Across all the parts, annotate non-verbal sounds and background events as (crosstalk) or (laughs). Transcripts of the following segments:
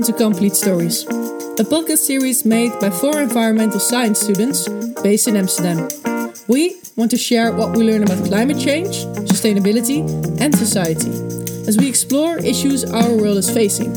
welcome to Complete Stories, a podcast series made by four environmental science students based in Amsterdam. We want to share what we learn about climate change, sustainability, and society as we explore issues our world is facing.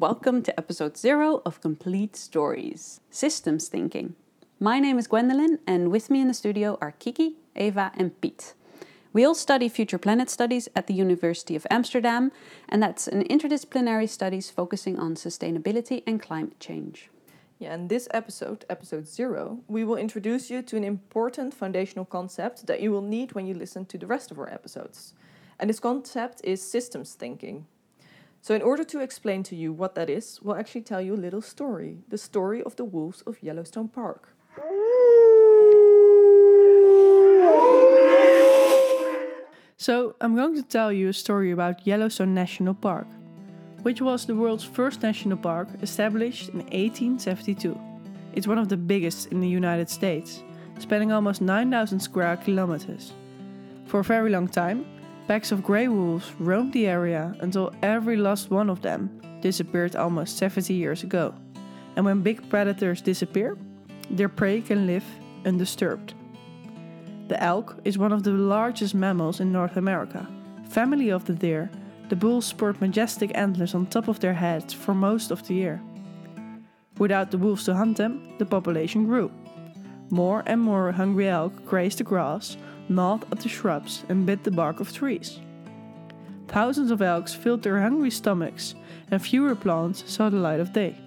Welcome to episode zero of Complete Stories Systems Thinking. My name is Gwendolyn, and with me in the studio are Kiki, Eva, and Pete. We all study future planet studies at the University of Amsterdam, and that's an interdisciplinary studies focusing on sustainability and climate change. Yeah, in this episode, episode zero, we will introduce you to an important foundational concept that you will need when you listen to the rest of our episodes. And this concept is systems thinking. So, in order to explain to you what that is, we'll actually tell you a little story the story of the wolves of Yellowstone Park. So, I'm going to tell you a story about Yellowstone National Park, which was the world's first national park established in 1872. It's one of the biggest in the United States, spanning almost 9,000 square kilometers. For a very long time, packs of grey wolves roamed the area until every last one of them disappeared almost 70 years ago. And when big predators disappear, their prey can live undisturbed. The elk is one of the largest mammals in North America. Family of the deer, the bulls sport majestic antlers on top of their heads for most of the year. Without the wolves to hunt them, the population grew. More and more hungry elk grazed the grass, gnawed at the shrubs, and bit the bark of trees. Thousands of elks filled their hungry stomachs, and fewer plants saw the light of day.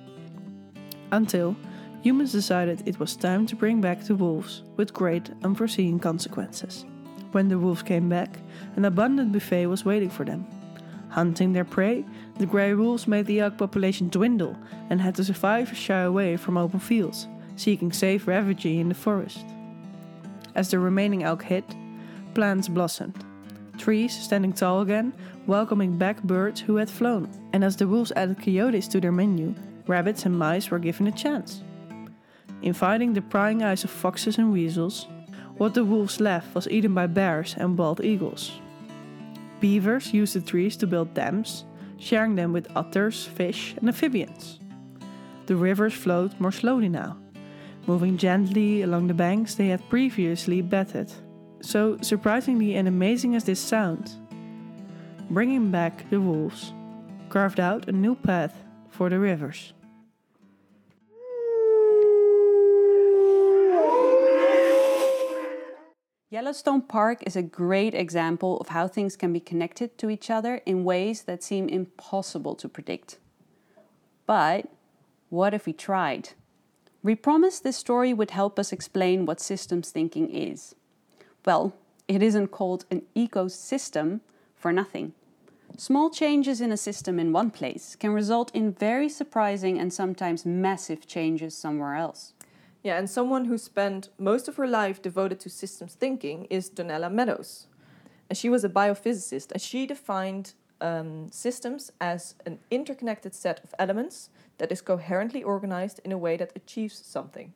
Until humans decided it was time to bring back the wolves with great unforeseen consequences. When the wolves came back, an abundant buffet was waiting for them. Hunting their prey, the grey wolves made the elk population dwindle and had the survivors shy away from open fields, seeking safe refuge in the forest. As the remaining elk hid, plants blossomed. Trees standing tall again, welcoming back birds who had flown. And as the wolves added coyotes to their menu, rabbits and mice were given a chance. Inviting the prying eyes of foxes and weasels, what the wolves left was eaten by bears and bald eagles. Beavers used the trees to build dams, sharing them with otters, fish, and amphibians. The rivers flowed more slowly now, moving gently along the banks they had previously bedded. So surprisingly and amazing as this sounds, bringing back the wolves carved out a new path for the rivers. Yellowstone Park is a great example of how things can be connected to each other in ways that seem impossible to predict. But what if we tried? We promised this story would help us explain what systems thinking is. Well, it isn't called an ecosystem for nothing. Small changes in a system in one place can result in very surprising and sometimes massive changes somewhere else. Yeah, and someone who spent most of her life devoted to systems thinking is Donella Meadows. And she was a biophysicist, and she defined um, systems as an interconnected set of elements that is coherently organized in a way that achieves something.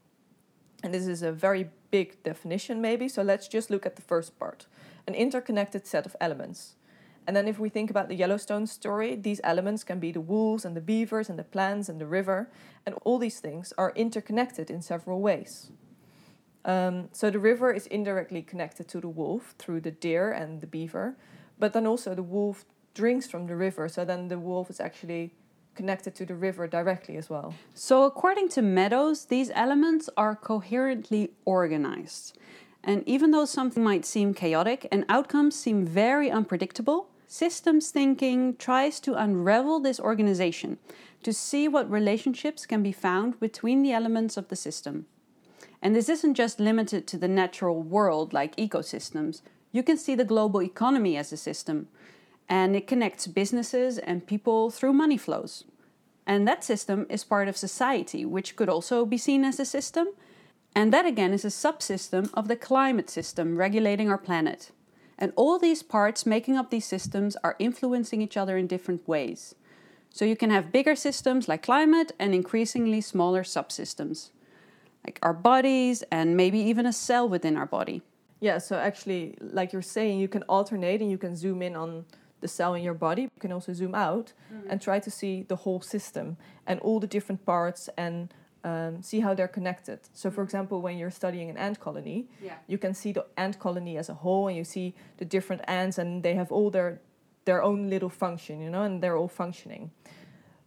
And this is a very big definition, maybe, so let's just look at the first part an interconnected set of elements. And then, if we think about the Yellowstone story, these elements can be the wolves and the beavers and the plants and the river, and all these things are interconnected in several ways. Um, so, the river is indirectly connected to the wolf through the deer and the beaver, but then also the wolf drinks from the river, so then the wolf is actually connected to the river directly as well. So, according to Meadows, these elements are coherently organized. And even though something might seem chaotic and outcomes seem very unpredictable, Systems thinking tries to unravel this organization to see what relationships can be found between the elements of the system. And this isn't just limited to the natural world like ecosystems. You can see the global economy as a system, and it connects businesses and people through money flows. And that system is part of society, which could also be seen as a system. And that again is a subsystem of the climate system regulating our planet. And all these parts making up these systems are influencing each other in different ways. So you can have bigger systems like climate and increasingly smaller subsystems, like our bodies and maybe even a cell within our body. Yeah, so actually, like you're saying, you can alternate and you can zoom in on the cell in your body. You can also zoom out Mm-hmm. and try to see the whole system and all the different parts and um, see how they're connected. So, for example, when you're studying an ant colony, Yeah. you can see the ant colony as a whole and you see the different ants and they have all their their own little function, you know, and they're all functioning.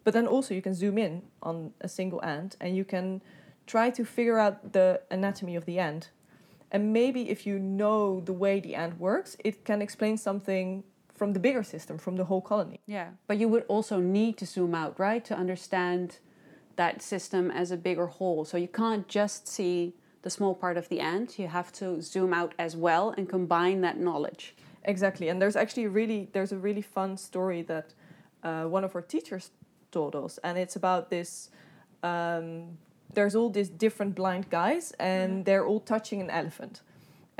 But then also you can zoom in on a single ant and you can try to figure out the anatomy of the ant. And maybe if you know the way the ant works, it can explain something from the bigger system, from the whole colony. Yeah, but you would also need to zoom out, right, to understand that system as a bigger whole. So you can't just see the small part of the ant, you have to zoom out as well and combine that knowledge. Exactly, and there's actually really there's a really fun story that uh, one of our teachers told us, and it's about this. Um, there's all these different blind guys, and they're all touching an elephant,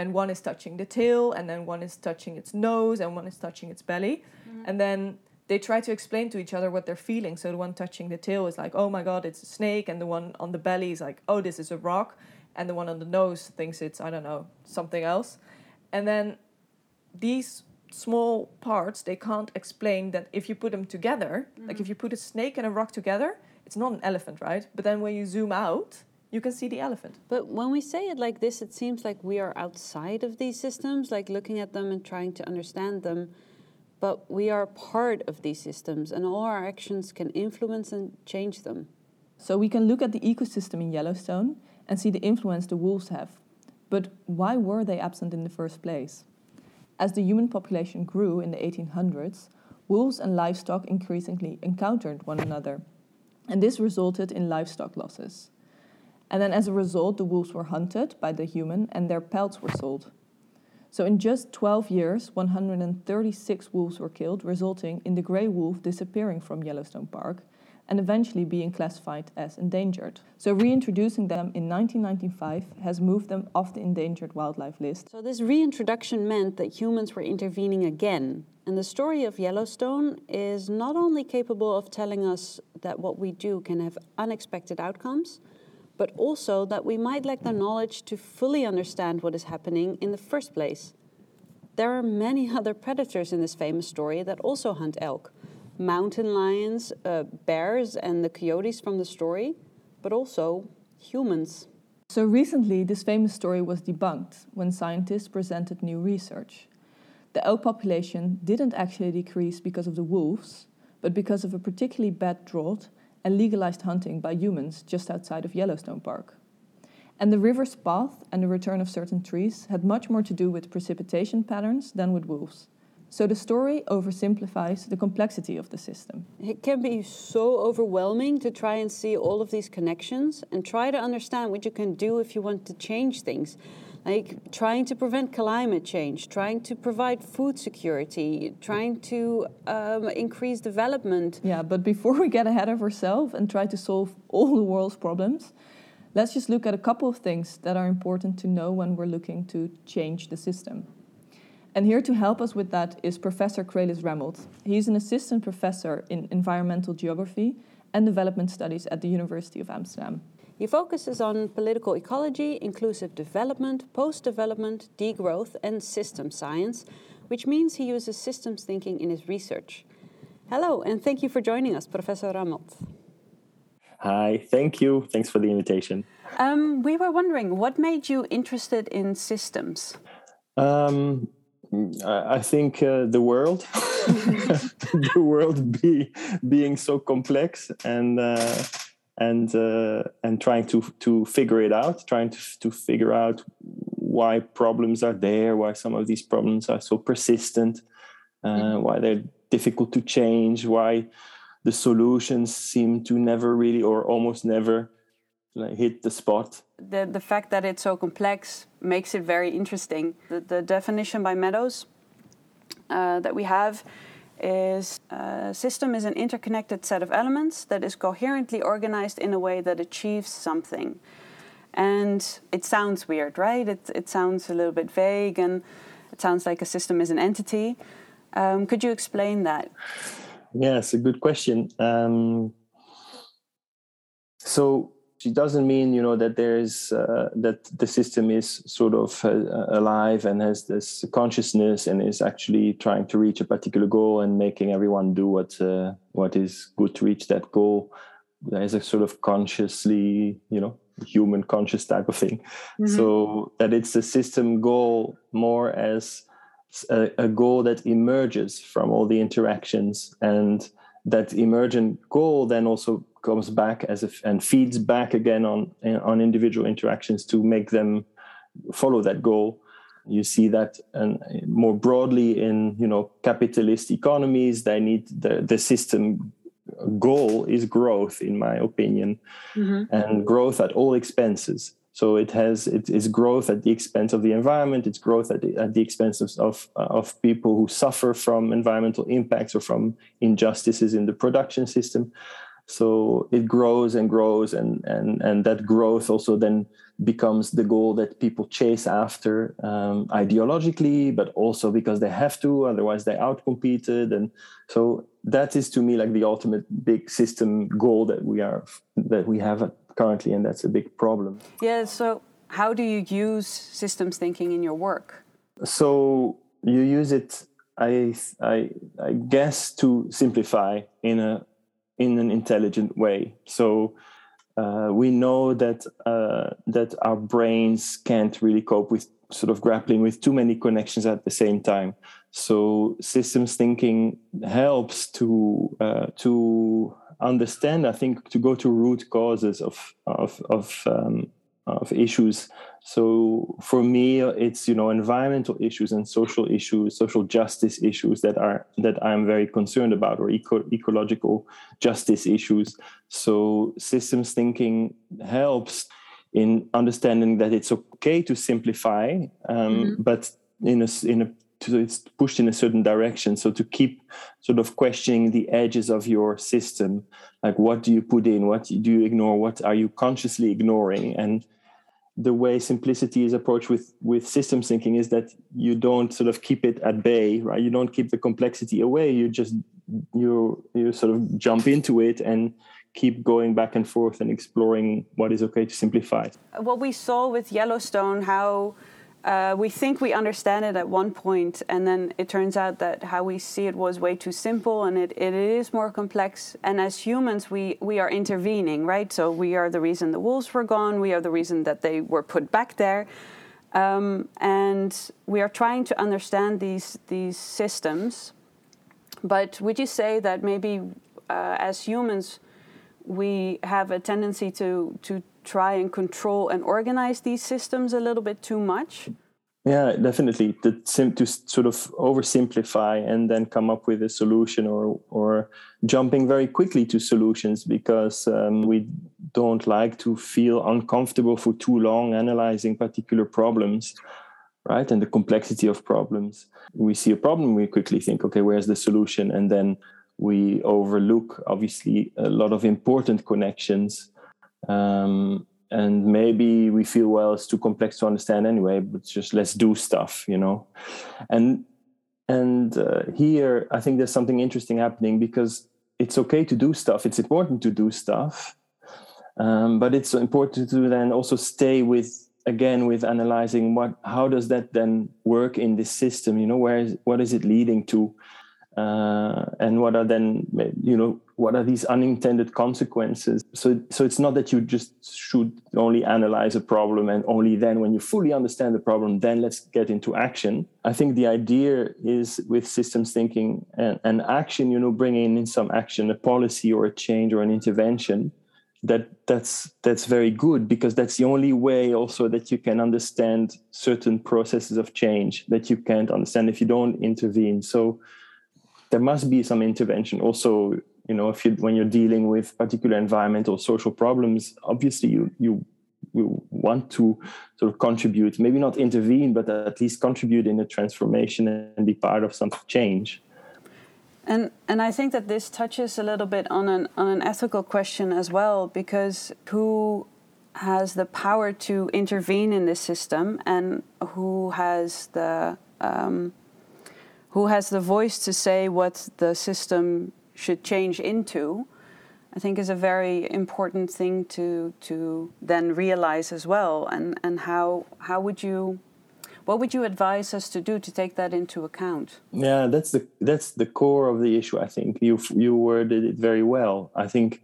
and one is touching the tail, and then one is touching its nose, and one is touching its belly, mm-hmm. and then they try to explain to each other what they're feeling. So the one touching the tail is like, "Oh my God, it's a snake," and the one on the belly is like, "Oh, this is a rock," and the one on the nose thinks it's I don't know something else, and then these small parts they can't explain that if you put them together like mm-hmm. if you put a snake and a rock together it's not an elephant right? But then when you zoom out you can see the elephant But when we say it like this, it seems like we are outside of these systems, like looking at them and trying to understand them. But we are part of these systems, and all our actions can influence and change them. so we can look at the ecosystem in yellowstone and see the influence the wolves have but why were they absent in the first place as the human population grew in the 1800s wolves and livestock increasingly encountered one another and this resulted in livestock losses And then as a result, the wolves were hunted by the human and their pelts were sold. So in just 12 years, 136 wolves were killed, resulting in the grey wolf disappearing from Yellowstone Park and eventually being classified as endangered. So reintroducing them in 1995 has moved them off the endangered wildlife list. So, this reintroduction meant that humans were intervening again. And the story of Yellowstone is not only capable of telling us that what we do can have unexpected outcomes, but also that we might lack the knowledge to fully understand what is happening in the first place. There are many (laughs) other predators in this famous story that also hunt elk mountain lions, uh, bears, and the coyotes from the story, but also humans. So recently, this famous story was debunked when scientists presented new research. The elk population didn't actually decrease because of the wolves, but because of a particularly bad drought and legalized hunting by humans just outside of Yellowstone Park. And the river's path and the return of certain trees had much more to do with precipitation patterns than with wolves. So the story oversimplifies the complexity of the system. It can be so overwhelming to try and see all of these connections and try to understand what you can do if you want to change things. Like trying to prevent climate change, trying to provide food security, trying to um, increase development. Yeah, but before we get ahead of ourselves and try to solve all the world's problems, let's just look at a couple of things that are important to know when we're looking to change the system. And here to help us with that is Professor Crelis Rammelt. He's an assistant professor in environmental geography and development studies at the University of Amsterdam. He focuses on political ecology, inclusive development, post development, degrowth, and system science, which means he uses systems thinking in his research. Hello, and thank you for joining us, Professor Rammelt. Hi, thank you. Thanks for the invitation. Um, we were wondering what made you interested in systems? Um, I I think uh, the world, (laughs) the world be, being so complex and uh, and uh, and trying to to figure it out, trying to to figure out why problems are there, why some of these problems are so persistent, uh, why they're difficult to change, why the solutions seem to never really or almost never like, hit the spot. The, the fact that it's so complex makes it very interesting. The, the definition by Meadows uh, that we have is a system is an interconnected set of elements that is coherently organized in a way that achieves something. And it sounds weird, right? It, it sounds a little bit vague and it sounds like a system is an entity. Um, could you explain that? Yes, a good question. Um, so it doesn't mean you know that there is uh, that the system is sort of uh, alive and has this consciousness and is actually trying to reach a particular goal and making everyone do what uh, what is good to reach that goal. There is a sort of consciously you know human conscious type of thing. Mm-hmm. So that it's a system goal more as a, a goal that emerges from all the interactions and that emergent goal then also comes back as a, and feeds back again on on individual interactions to make them follow that goal you see that and more broadly in you know capitalist economies they need the the system goal is growth in my opinion mm-hmm. and growth at all expenses so it has it is growth at the expense of the environment. It's growth at the, at the expense of, of, of people who suffer from environmental impacts or from injustices in the production system. So it grows and grows, and and and that growth also then becomes the goal that people chase after um, ideologically, but also because they have to, otherwise they outcompeted. And so that is to me like the ultimate big system goal that we are that we have currently, and that's a big problem. Yeah. So, how do you use systems thinking in your work? So you use it, I, I, I guess, to simplify in a in an intelligent way. So. Uh, we know that uh, that our brains can't really cope with sort of grappling with too many connections at the same time. So systems thinking helps to uh, to understand, I think, to go to root causes of of of, um, of issues. So for me, it's you know environmental issues and social issues, social justice issues that are that I'm very concerned about, or eco- ecological justice issues. So systems thinking helps in understanding that it's okay to simplify, um, mm-hmm. but in a in a to, it's pushed in a certain direction. So to keep sort of questioning the edges of your system, like what do you put in, what do you ignore, what are you consciously ignoring, and the way simplicity is approached with with systems thinking is that you don't sort of keep it at bay, right? You don't keep the complexity away. You just you you sort of jump into it and keep going back and forth and exploring what is okay to simplify. What we saw with Yellowstone, how uh, we think we understand it at one point, and then it turns out that how we see it was way too simple, and it, it is more complex. And as humans, we we are intervening, right? So we are the reason the wolves were gone. We are the reason that they were put back there, um, and we are trying to understand these these systems. But would you say that maybe uh, as humans, we have a tendency to to try and control and organize these systems a little bit too much? Yeah, definitely. To, to sort of oversimplify and then come up with a solution, or or jumping very quickly to solutions because um, we don't like to feel uncomfortable for too long analyzing particular problems, right? And the complexity of problems. We see a problem, we quickly think, okay, where's the solution? And then we overlook obviously a lot of important connections um, and maybe we feel well it's too complex to understand anyway but just let's do stuff you know? And and uh, here i think there's something interesting happening because it's okay to do stuff it's important to do stuff um, but it's important to then also stay with again with analyzing what how does that then work in this system you know? Where is what is it leading to uh, and what are then you know what are these unintended consequences? So so it's not that you just should only analyze a problem and only then when you fully understand the problem then let's get into action. I think the idea is with systems thinking and, and action you know bringing in some action a policy or a change or an intervention that that's that's very good because that's the only way also that you can understand certain processes of change that you can't understand if you don't intervene. So there must be some intervention. Also you know if you when you're dealing with particular environmental social problems obviously you you want to sort of contribute maybe not intervene but at least contribute in a transformation and be part of some change. And and I think that this touches a little bit on an on an ethical question as well because who has the power to intervene in this system and who has the um, who has the voice to say what the system should change into, I think is a very important thing to to then realize as well. And and how how would you what would you advise us to do to take that into account? Yeah, that's the that's the core of the issue. I think you you worded it very well. I think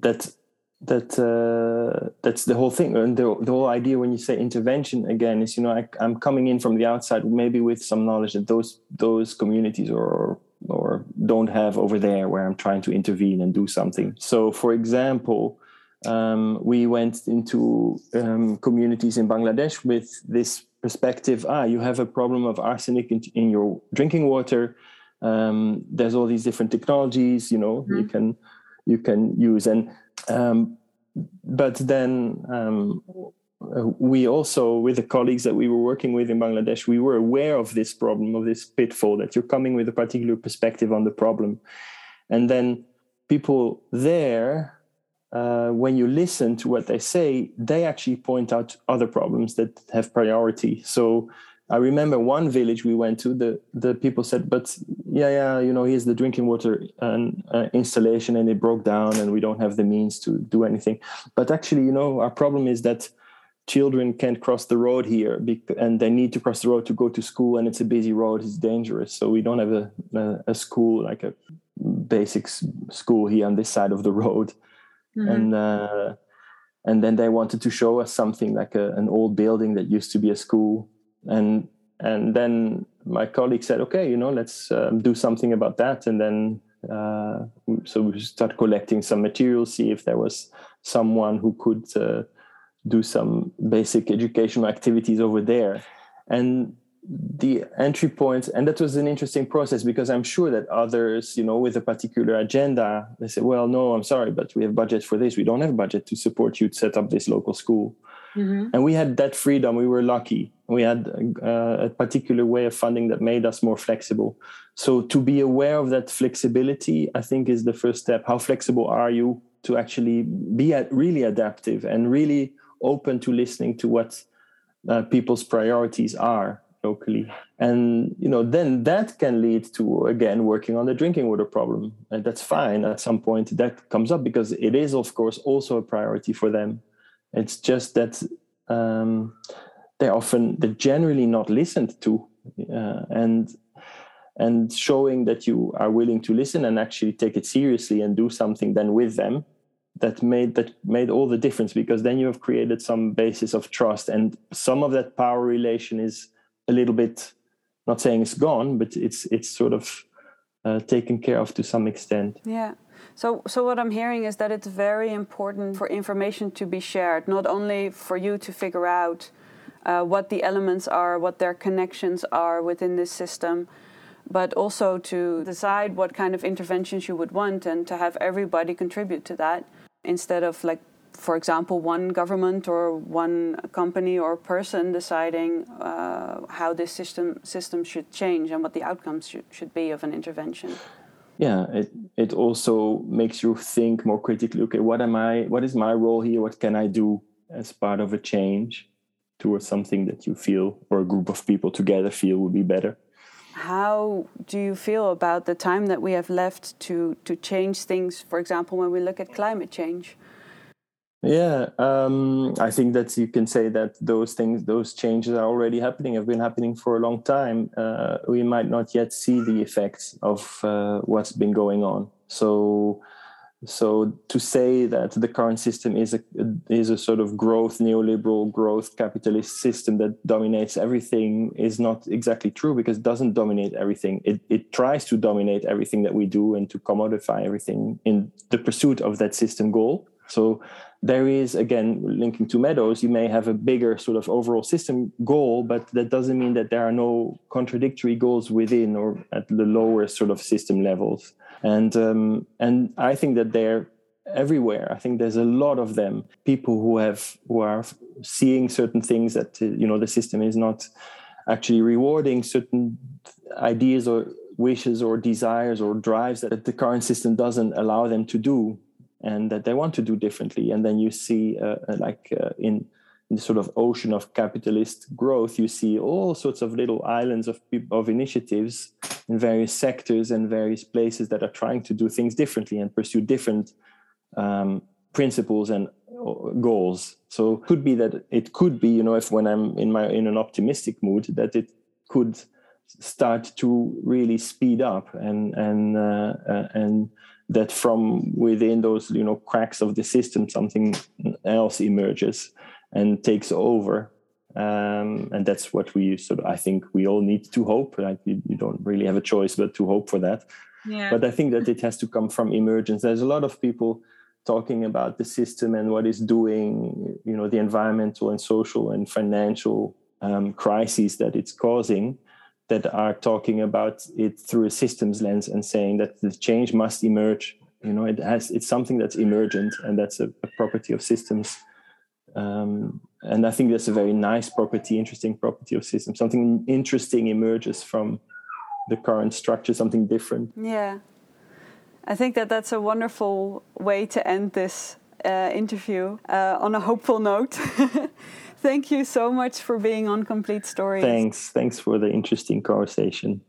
that that uh, that's the whole thing. And the, the whole idea when you say intervention again is you know I, i'm coming in from the outside maybe with some knowledge that those those communities or or don't have over there where i'm trying to intervene and do something. So for example um, we went into um, communities in bangladesh with this perspective ah you have a problem of arsenic in, in your drinking water. Um, there's all these different technologies you know mm-hmm. you can you can use. And um, but then um, we also, with the colleagues that we were working with in Bangladesh, we were aware of this problem, of this pitfall that you're coming with a particular perspective on the problem. And then people there, uh, when you listen to what they say, they actually point out other problems that have priority. So I remember one village we went to. The the people said, "But yeah, yeah, you know, here's the drinking water and, uh, installation, and it broke down, and we don't have the means to do anything." But actually, you know, our problem is that children can't cross the road here, and they need to cross the road to go to school, and it's a busy road; it's dangerous. So we don't have a a, a school like a basic school here on this side of the road, mm-hmm. and. Uh, and then they wanted to show us something like a, an old building that used to be a school and and then my colleague said okay you know let's um, do something about that. And then uh, so we start collecting some materials see if there was someone who could uh, do some basic educational activities over there. And the entry points and that was an interesting process because i'm sure that others you know with a particular agenda they say well no i'm sorry but we have budget for this. We don't have budget to support you to set up this local school Mm-hmm. And we had that freedom. We were lucky. We had uh, a particular way of funding that made us more flexible. So to be aware of that flexibility, I think, is the first step. How flexible are you to actually be at, really adaptive and really open to listening to what uh, people's priorities are locally? And you know, then that can lead to again working on the drinking water problem, and that's fine. At some point, that comes up because it is, of course, also a priority for them it's just that um, they're often they're generally not listened to, uh, and and showing that you are willing to listen and actually take it seriously and do something then with them that made that made all the difference because then you have created some basis of trust. And some of that power relation is a little bit not saying it's gone but it's it's sort of uh, taken care of to some extent. Yeah so, so what I'm hearing is that it's very important for information to be shared, not only for you to figure out uh, what the elements are, what their connections are within this system, but also to decide what kind of interventions you would want and to have everybody contribute to that instead of like for example, one government or one company or person deciding uh, how this system system should change and what the outcomes should, should be of an intervention yeah it it also makes you think more critically okay what am i what is my role here? What can i do as part of a change towards something that you feel or a group of people together feel would be better? How do you feel about the time that we have left to to change things? For example when we look at climate change yeah, um, I think that you can say that those things, those changes are already happening, have been happening for a long time. Uh, we might not yet see the effects of uh, what's been going on. So, so to say that the current system is a is a sort of growth neoliberal growth capitalist system that dominates everything is not exactly true because it doesn't dominate everything. It it tries to dominate everything that we do and to commodify everything in the pursuit of that system goal. So there is again linking to meadows you may have a bigger sort of overall system goal but that doesn't mean that there are no contradictory goals within or at the lower sort of system levels. And um, and i think that they're everywhere. I think there's a lot of them. People who have who are seeing certain things that you know the system is not actually rewarding certain ideas or wishes or desires or drives that the current system doesn't allow them to do and that they want to do differently. And then you see, uh, uh, like uh, in, in the sort of ocean of capitalist growth, you see all sorts of little islands of of initiatives in various sectors and various places that are trying to do things differently and pursue different um, principles and uh, goals. So it could be that it could be, you know, if when I'm in my in an optimistic mood, that it could start to really speed up and and uh, uh, and that from within those you know cracks of the system something else emerges and takes over. Um, and that's what we sort of i think we all need to hope. Like you, you don't really have a choice but to hope for that. Yeah. but i think that it has to come from emergence. There's a lot of people talking about the system and what it's doing you know the environmental and social and financial um, crises that it's causing that are talking about it through a systems lens and saying that the change must emerge. You know it has it's something that's emergent and that's a, a property of systems. Um, and i think that's a very nice property interesting property of systems. Something interesting emerges from the current structure something different. Yeah. I think that that's a wonderful way to end this uh, interview uh, on a hopeful note (laughs) Thank you so much for being on Complete Stories. Thanks. Thanks for the interesting conversation.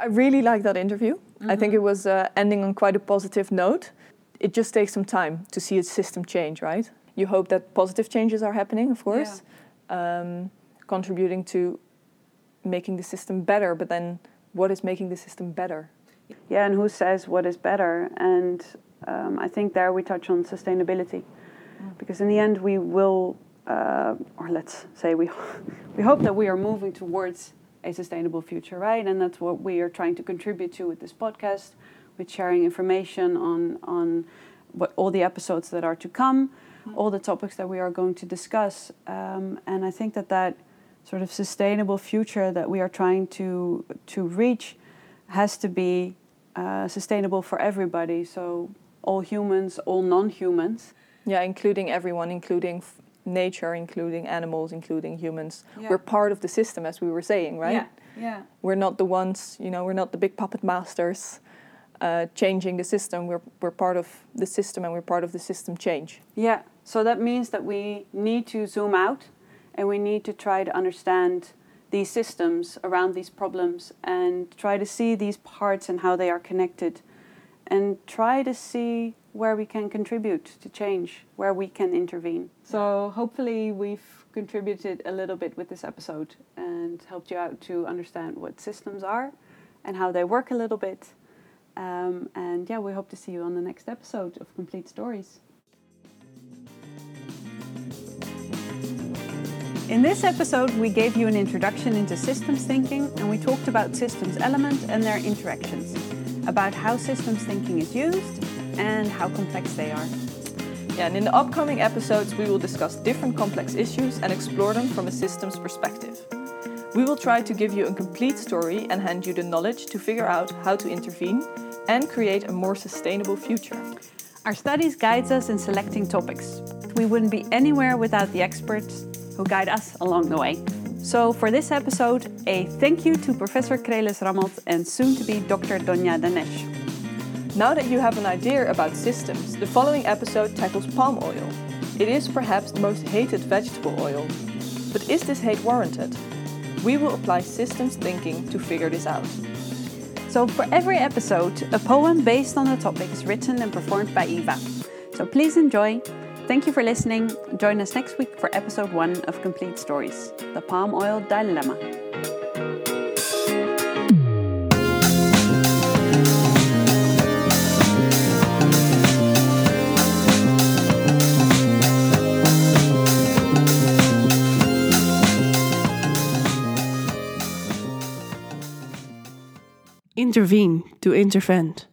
I really like that interview. Mm-hmm. I think mm-hmm. it was uh, ending on quite a positive note. It just takes some time to see a system change, right? You hope that positive changes are happening, of course, yeah. um, contributing to making the system better. But then, what is making the system better? Yeah, and who says what is better? And um, I think there we touch on sustainability because in the end we will, uh, or let's say we, (laughs) we hope that we are moving towards a sustainable future, right? And that's what we are trying to contribute to with this podcast, with sharing information on on what all the episodes that are to come, all the topics that we are going to discuss, um, and I think that that sort of sustainable future that we are trying to to reach has to be uh, sustainable for everybody. So all humans, all non-humans, yeah, including everyone, including f- nature, including animals, including humans. Yeah. We're part of the system, as we were saying, right? Yeah. Yeah. We're not the ones, you know, we're not the big puppet masters uh, changing the system. We're, we're part of the system and we're part of the system change. Yeah. So that means that we need to zoom out and we need to try to understand these systems around these problems and try to see these parts and how they are connected and try to see where we can contribute to change, where we can intervene. So hopefully we've contributed a little bit with this episode and helped you out to understand what systems are and how they work a little bit. Um, and yeah, we hope to see you on the next episode of Complete Stories. In this episode, we gave you an introduction into systems thinking and we talked about systems elements and their interactions, about how systems thinking is used and how complex they are. Yeah, and in the upcoming episodes, we will discuss different complex issues and explore them from a systems perspective. We will try to give you a complete story and hand you the knowledge to figure out how to intervene and create a more sustainable future. Our studies guides us in selecting topics. We wouldn't be anywhere without the experts who guide us along the way. So for this episode, a thank you to Professor Crelis Rammelt and soon to be Dr. Donya Danesh. Now that you have an idea about systems, the following episode tackles palm oil. It is perhaps the most hated vegetable oil. But is this hate warranted? We will apply systems thinking to figure this out. So, for every episode, a poem based on the topic is written and performed by Eva. So, please enjoy. Thank you for listening. Join us next week for episode one of Complete Stories The Palm Oil Dilemma. Intervene to intervent.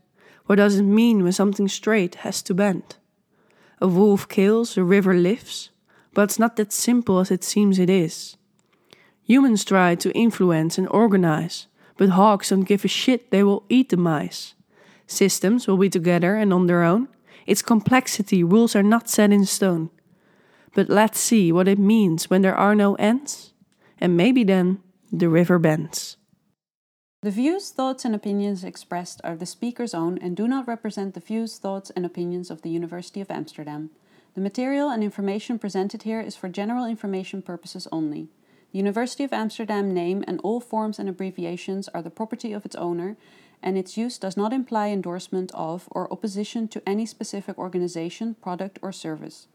What does it mean when something straight has to bend? A wolf kills, a river lives, but it's not that simple as it seems it is. Humans try to influence and organize, but hawks don't give a shit, they will eat the mice. Systems will be together and on their own. Its complexity, rules are not set in stone. But let's see what it means when there are no ends, and maybe then the river bends. The views, thoughts, and opinions expressed are the speaker's own and do not represent the views, thoughts, and opinions of the University of Amsterdam. The material and information presented here is for general information purposes only. The University of Amsterdam name and all forms and abbreviations are the property of its owner, and its use does not imply endorsement of or opposition to any specific organization, product, or service.